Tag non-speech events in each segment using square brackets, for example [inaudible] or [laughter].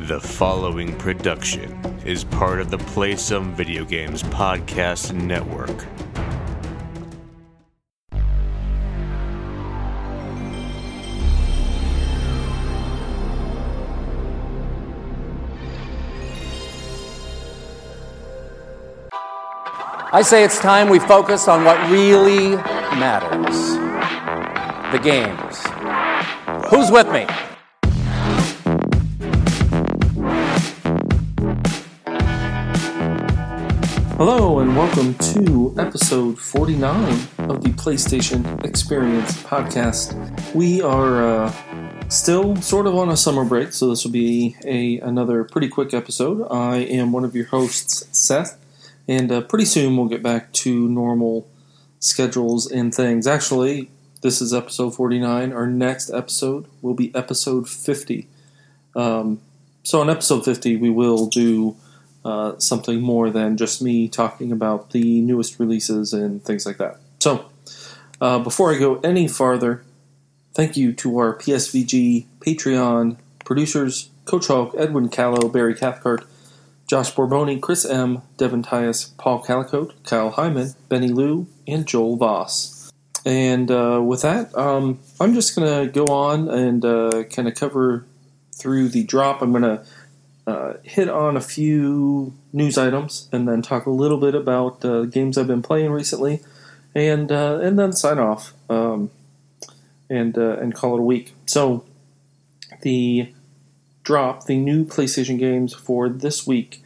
The following production is part of the Play Some Video Games Podcast Network. I say it's time we focus on what really matters the games. Who's with me? Hello and welcome to episode 49 of the PlayStation Experience podcast. We are uh, still sort of on a summer break, so this will be a another pretty quick episode. I am one of your hosts, Seth, and uh, pretty soon we'll get back to normal schedules and things. Actually, this is episode 49. Our next episode will be episode 50. Um, so, on episode 50, we will do uh, something more than just me talking about the newest releases and things like that. So, uh, before I go any farther, thank you to our PSVG Patreon producers Coach Hulk, Edwin Callow, Barry Cathcart, Josh Borboni, Chris M., Devin Tyus, Paul Calicote, Kyle Hyman, Benny Lou, and Joel Voss. And uh, with that, um, I'm just going to go on and uh, kind of cover through the drop. I'm going to uh, hit on a few news items and then talk a little bit about uh, games I've been playing recently, and uh, and then sign off um, and uh, and call it a week. So the drop, the new PlayStation games for this week,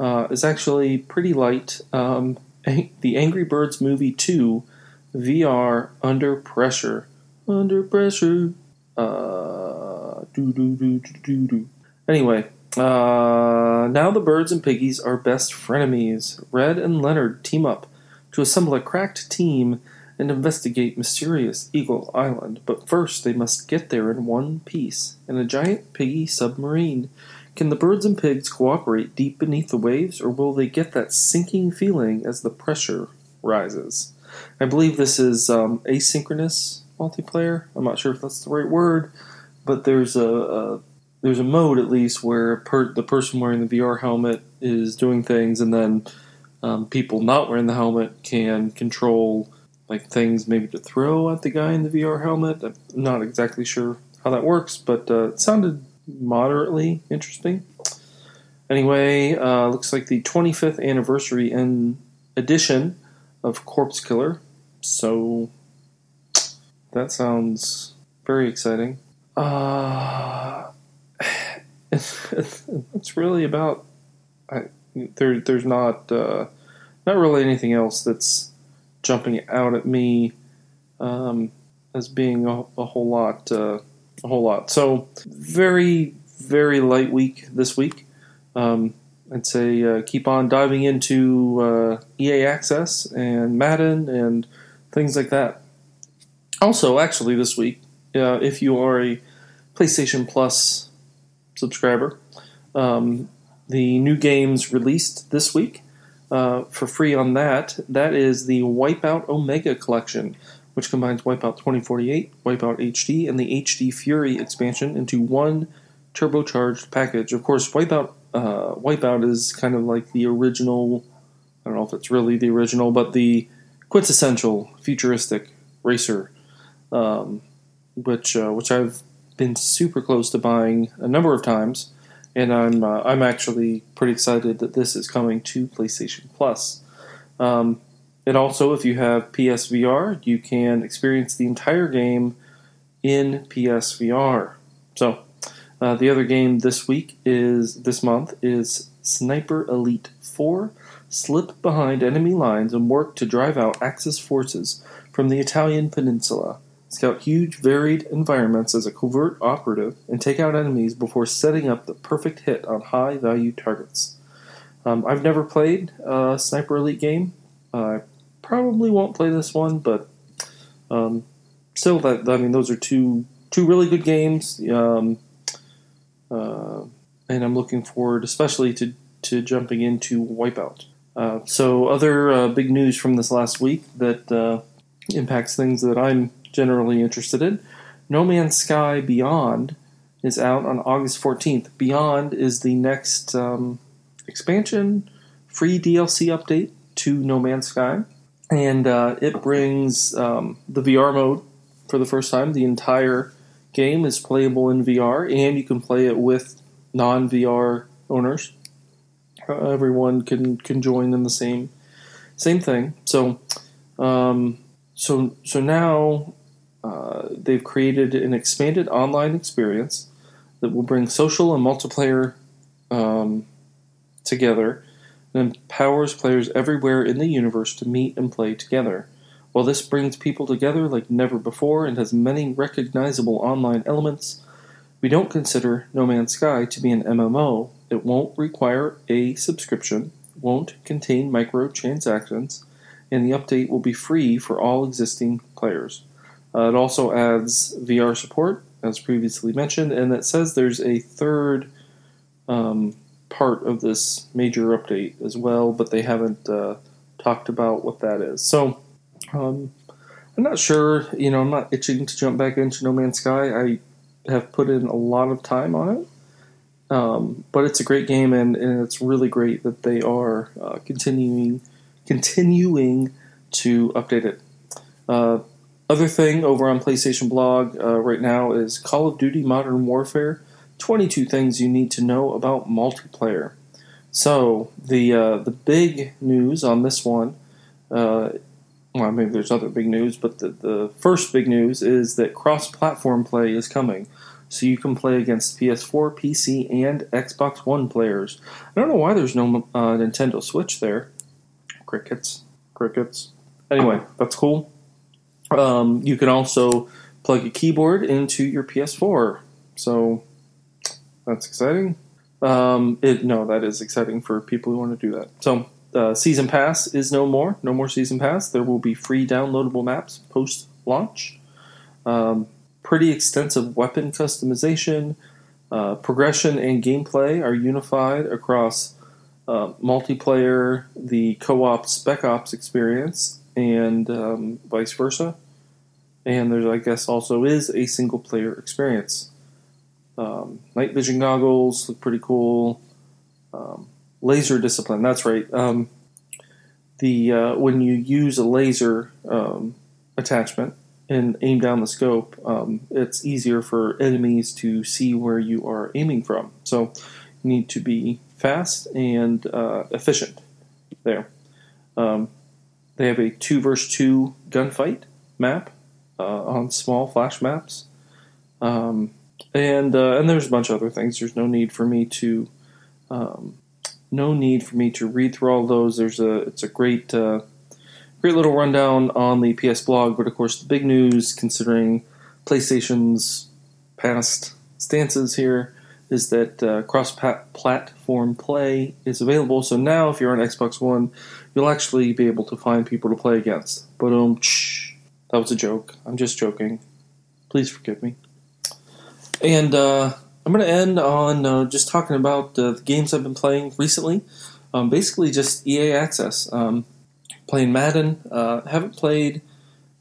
uh, is actually pretty light. Um, [laughs] the Angry Birds Movie Two VR Under Pressure. Under Pressure. Uh, do do do do do do. Anyway, uh, now the birds and piggies are best frenemies. Red and Leonard team up to assemble a cracked team and investigate mysterious Eagle Island. But first, they must get there in one piece in a giant piggy submarine. Can the birds and pigs cooperate deep beneath the waves, or will they get that sinking feeling as the pressure rises? I believe this is um, asynchronous multiplayer. I'm not sure if that's the right word, but there's a, a there's a mode at least where per, the person wearing the VR helmet is doing things, and then um, people not wearing the helmet can control like things maybe to throw at the guy in the VR helmet. I'm not exactly sure how that works, but uh, it sounded moderately interesting. Anyway, uh, looks like the 25th anniversary in edition of Corpse Killer. So that sounds very exciting. Uh, it's really about. I, there, there's not uh, not really anything else that's jumping out at me um, as being a, a whole lot uh, a whole lot. So very very light week this week. Um, I'd say uh, keep on diving into uh, EA Access and Madden and things like that. Also, actually, this week, uh, if you are a PlayStation Plus subscriber, um, the new games released this week uh, for free on that. That is the Wipeout Omega Collection, which combines Wipeout 2048, Wipeout HD, and the HD Fury expansion into one turbocharged package. Of course, Wipeout uh, Wipeout is kind of like the original. I don't know if it's really the original, but the quintessential futuristic racer, um, which uh, which I've been super close to buying a number of times, and I'm uh, I'm actually pretty excited that this is coming to PlayStation Plus. Um, and also, if you have PSVR, you can experience the entire game in PSVR. So, uh, the other game this week is this month is Sniper Elite 4. Slip behind enemy lines and work to drive out Axis forces from the Italian peninsula. Scout huge, varied environments as a covert operative and take out enemies before setting up the perfect hit on high value targets. Um, I've never played a Sniper Elite game. I probably won't play this one, but um, still, that I mean, those are two two really good games. Um, uh, and I'm looking forward, especially to to jumping into Wipeout. Uh, so, other uh, big news from this last week that uh, impacts things that I'm generally interested in. No Man's Sky Beyond is out on August 14th. Beyond is the next um, expansion, free DLC update to No Man's Sky, and uh, it brings um, the VR mode for the first time. The entire game is playable in VR, and you can play it with non VR owners. Uh, everyone can can join in the same same thing. So, um, so so now uh, they've created an expanded online experience that will bring social and multiplayer um, together and empowers players everywhere in the universe to meet and play together. While this brings people together like never before and has many recognizable online elements, we don't consider No Man's Sky to be an MMO. It won't require a subscription, won't contain microtransactions, and the update will be free for all existing players. Uh, it also adds VR support, as previously mentioned, and it says there's a third um, part of this major update as well, but they haven't uh, talked about what that is. So um, I'm not sure. You know, I'm not itching to jump back into No Man's Sky. I have put in a lot of time on it. Um, but it's a great game, and, and, it's really great that they are uh, continuing continuing to update it. Uh, other thing over on PlayStation Blog uh, right now is Call of Duty Modern Warfare 22 things you need to know about multiplayer. So the uh, the big news on this one, uh, well, maybe there's other big news, but the, the first big news is that cross-platform play is coming. So you can play against PS4, PC, and Xbox One players. I don't know why there's no uh, Nintendo Switch there. Crickets, crickets. Anyway, that's cool. Um, you can also plug a keyboard into your PS4. So that's exciting. Um, it no, that is exciting for people who want to do that. So uh, season pass is no more. No more season pass. There will be free downloadable maps post launch. Um, pretty extensive weapon customization, uh, progression, and gameplay are unified across uh, multiplayer, the co-op Spec Ops experience, and um, vice versa. And there, I guess, also is a single player experience. Um, night vision goggles look pretty cool. Um, laser discipline, that's right. Um, the uh, when you use a laser um, attachment and aim down the scope, um, it's easier for enemies to see where you are aiming from. So you need to be fast and uh, efficient there. Um, they have a two versus two gunfight map uh, on small flash maps. Um, and uh, and there's a bunch of other things. There's no need for me to um, no need for me to read through all those. There's a it's a great uh, great little rundown on the PS blog. But of course, the big news, considering PlayStation's past stances here, is that uh, cross-platform play is available. So now, if you're on Xbox One, you'll actually be able to find people to play against. But um, that was a joke. I'm just joking. Please forgive me. And uh, I'm going to end on uh, just talking about uh, the games I've been playing recently. Um, basically, just EA Access. Um, playing Madden. Uh, haven't played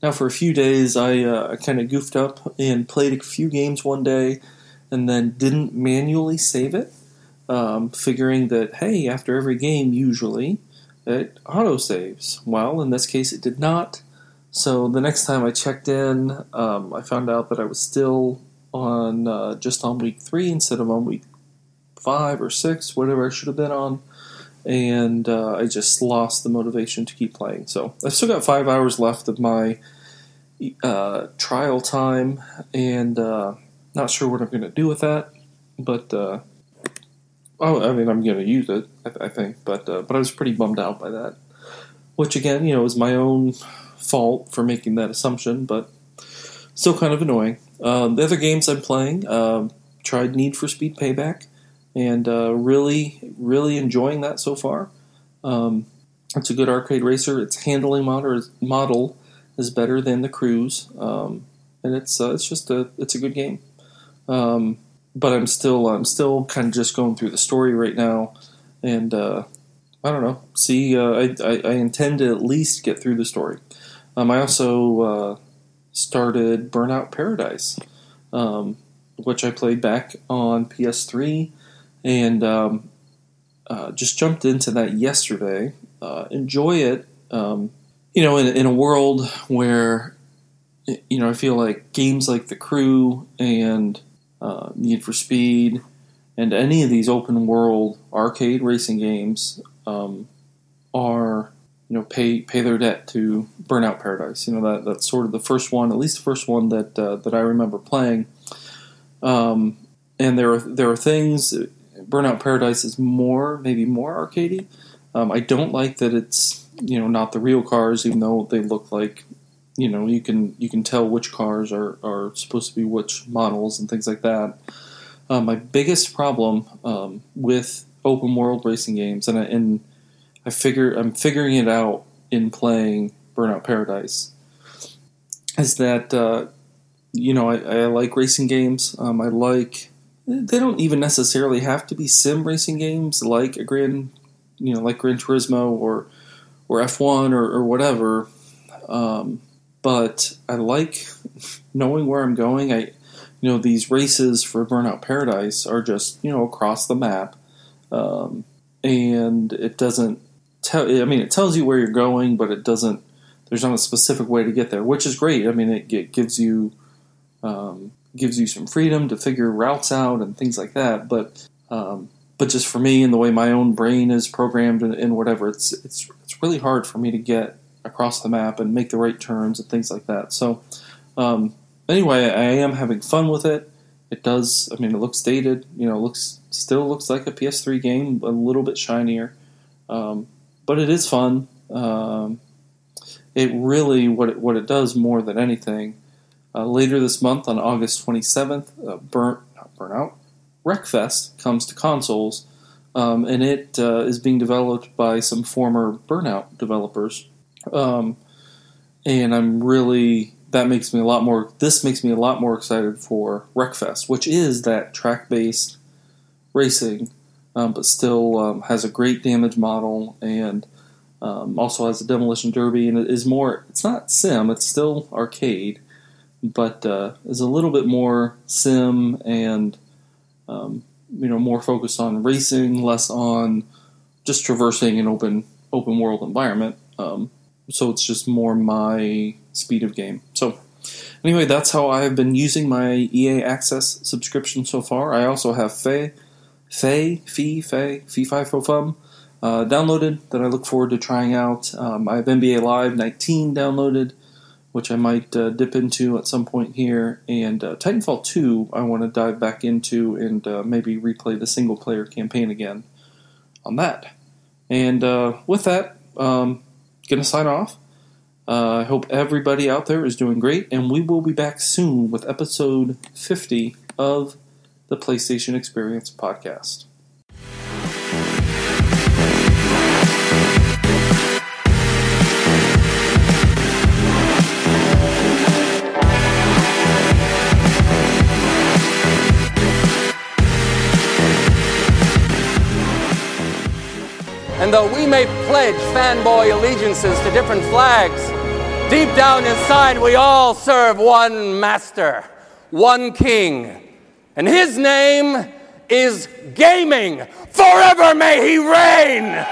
now for a few days. I, uh, kind of goofed up and played a few games one day and then didn't manually save it, um, figuring that, hey, after every game, usually, it auto saves. Well, in this case, it did not. So the next time I checked in, um, I found out that I was still on uh, just on week three instead of on week five or six, whatever I should have been on. And uh, I just lost the motivation to keep playing. So I've still got five hours left of my uh, trial time, and uh, not sure what I'm going to do with that. But uh, oh, I mean, I'm going to use it, I, I think. But uh, but I was pretty bummed out by that, which again, you know, is my own fault for making that assumption, but still kind of annoying. Um, the other games I'm playing, um, tried Need for Speed Payback, and uh, really, really enjoying that so far. Um, it's a good arcade racer. Its handling model, model is better than the Crew's, um, and it's uh, it's just a it's a good game. Um, but I'm still I'm still kind of just going through the story right now, and uh, I don't know. See, uh, I, I, I intend to at least get through the story. Um, I also uh, started Burnout Paradise. Um, which I played back on PS3, and um, uh, just jumped into that yesterday. Uh, enjoy it. Um, you know, in, in a world where you know I feel like games like The Crew and uh, Need for Speed and any of these open world arcade racing games um, are you know pay pay their debt to Burnout Paradise. You know that that's sort of the first one, at least the first one that uh, that I remember playing. Um, and there are there are things. Burnout Paradise is more maybe more arcadey. Um, I don't like that it's you know not the real cars, even though they look like you know you can you can tell which cars are are supposed to be which models and things like that. Uh, my biggest problem um, with open world racing games, and and I figure I'm figuring it out in playing Burnout Paradise, is that uh, you know I, I, like racing games. Um, I like they don't even necessarily have to be sim racing games like a Grand you know like Gran Turismo or or F1 or, or whatever. Um, but I like knowing where I'm going. I you know these races for Burnout Paradise are just you know across the map, um, and it doesn't tell. I mean, it tells you where you're going, but it doesn't. There's not a specific way to get there, which is great. I mean, it, it gives you um, gives you some freedom to figure routes out and things like that. But um, but just for me and the way my own brain is programmed and, and, whatever, it's it's it's really hard for me to get across the map and make the right turns and things like that. So um, anyway, I am having fun with it. It does. I mean, it looks dated. You know, looks still looks like a PS3 game, a little bit shinier, um, but it is fun. Um, it really what it, what it does more than anything. Uh, later this month, on August 27th, uh, Burn not Burnout Wreckfest comes to consoles, um, and it uh, is being developed by some former Burnout developers. Um, and I'm really that makes me a lot more. This makes me a lot more excited for Wreckfest, which is that track-based racing, um, but still um, has a great damage model and um, also has a demolition derby, and it is more. It's not sim; it's still arcade, but uh, is a little bit more sim and um, you know more focused on racing, less on just traversing an open open world environment. Um, so it's just more my speed of game. So anyway, that's how I've been using my EA Access subscription so far. I also have Fe, Fe, Fee, Fe, Fee Fi Fo Fum uh, downloaded that I look forward to trying out. Um, I have NBA Live 19 downloaded, which I might uh, dip into at some point here, and uh, Titanfall 2 I want to dive back into and uh, maybe replay the single player campaign again on that. And uh, with that, um, gonna sign off. Uh, I hope everybody out there is doing great, and we will be back soon with episode 50 of the PlayStation Experience podcast. And though we may pledge fanboy allegiances to different flags, deep down inside we all serve one master, one king. And his name is gaming. Forever may he reign!